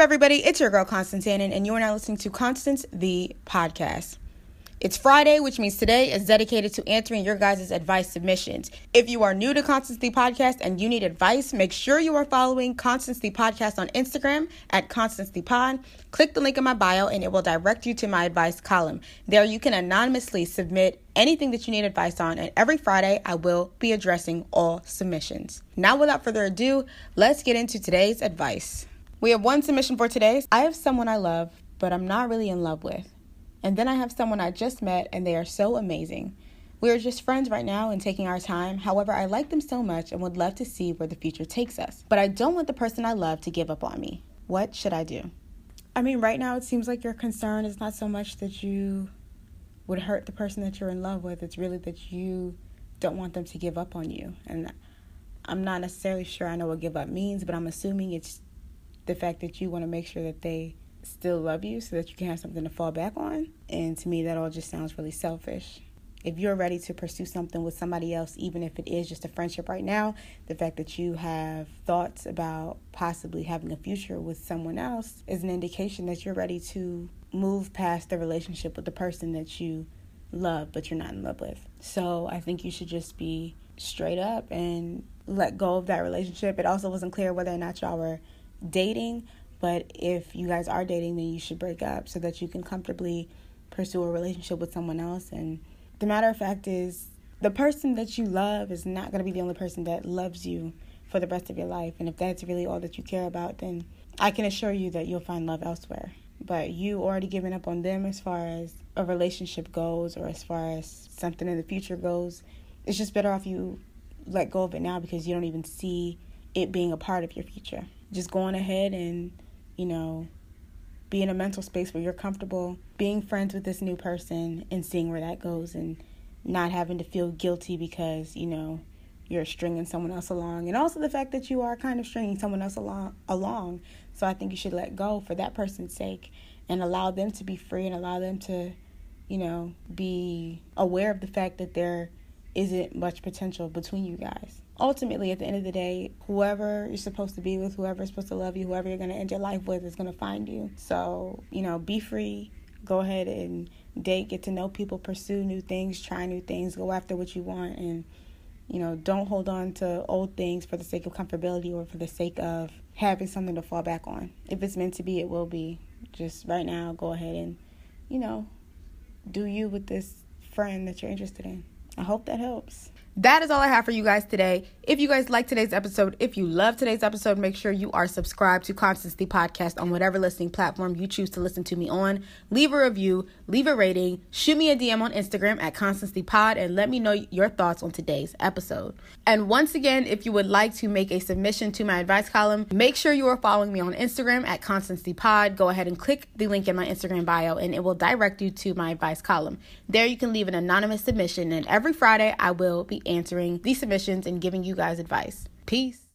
up, everybody? It's your girl, Constance Hannon, and you are now listening to Constance the Podcast. It's Friday, which means today is dedicated to answering your guys' advice submissions. If you are new to Constance the Podcast and you need advice, make sure you are following Constance the Podcast on Instagram at Constance the Pod. Click the link in my bio and it will direct you to my advice column. There you can anonymously submit anything that you need advice on, and every Friday I will be addressing all submissions. Now, without further ado, let's get into today's advice. We have one submission for today. I have someone I love, but I'm not really in love with. And then I have someone I just met, and they are so amazing. We are just friends right now and taking our time. However, I like them so much and would love to see where the future takes us. But I don't want the person I love to give up on me. What should I do? I mean, right now it seems like your concern is not so much that you would hurt the person that you're in love with, it's really that you don't want them to give up on you. And I'm not necessarily sure I know what give up means, but I'm assuming it's the fact that you want to make sure that they still love you so that you can have something to fall back on. And to me, that all just sounds really selfish. If you're ready to pursue something with somebody else, even if it is just a friendship right now, the fact that you have thoughts about possibly having a future with someone else is an indication that you're ready to move past the relationship with the person that you love but you're not in love with. So I think you should just be straight up and let go of that relationship. It also wasn't clear whether or not y'all were dating, but if you guys are dating, then you should break up so that you can comfortably pursue a relationship with someone else. And the matter of fact is, the person that you love is not going to be the only person that loves you for the rest of your life. And if that's really all that you care about, then I can assure you that you'll find love elsewhere. But you already given up on them as far as a relationship goes or as far as something in the future goes. It's just better off you let go of it now because you don't even see it being a part of your future. Just going ahead and you know, be in a mental space where you're comfortable being friends with this new person and seeing where that goes and not having to feel guilty because, you know, you're stringing someone else along. And also the fact that you are kind of stringing someone else along along. So i think you should let go for that person's sake and allow them to be free and allow them to you know be aware of the fact that there isn't much potential between you guys ultimately, at the end of the day, whoever you're supposed to be with, whoever is supposed to love you, whoever you're going to end your life with is going to find you. So, you know, be free. Go ahead and date, get to know people, pursue new things, try new things, go after what you want, and, you know, don't hold on to old things for the sake of comfortability or for the sake of having something to fall back on. If it's meant to be, it will be. Just right now, go ahead and, you know, do you with this friend that you're interested in. I hope that helps that is all I have for you guys today. If you guys like today's episode, if you love today's episode, make sure you are subscribed to Constance the Podcast on whatever listening platform you choose to listen to me on. Leave a review, leave a rating, shoot me a DM on Instagram at Constance the Pod, and let me know your thoughts on today's episode. And once again, if you would like to make a submission to my advice column, make sure you are following me on Instagram at Constance the Pod. Go ahead and click the link in my Instagram bio, and it will direct you to my advice column. There you can leave an anonymous submission, and every Friday I will be answering these submissions and giving you guys advice. Peace.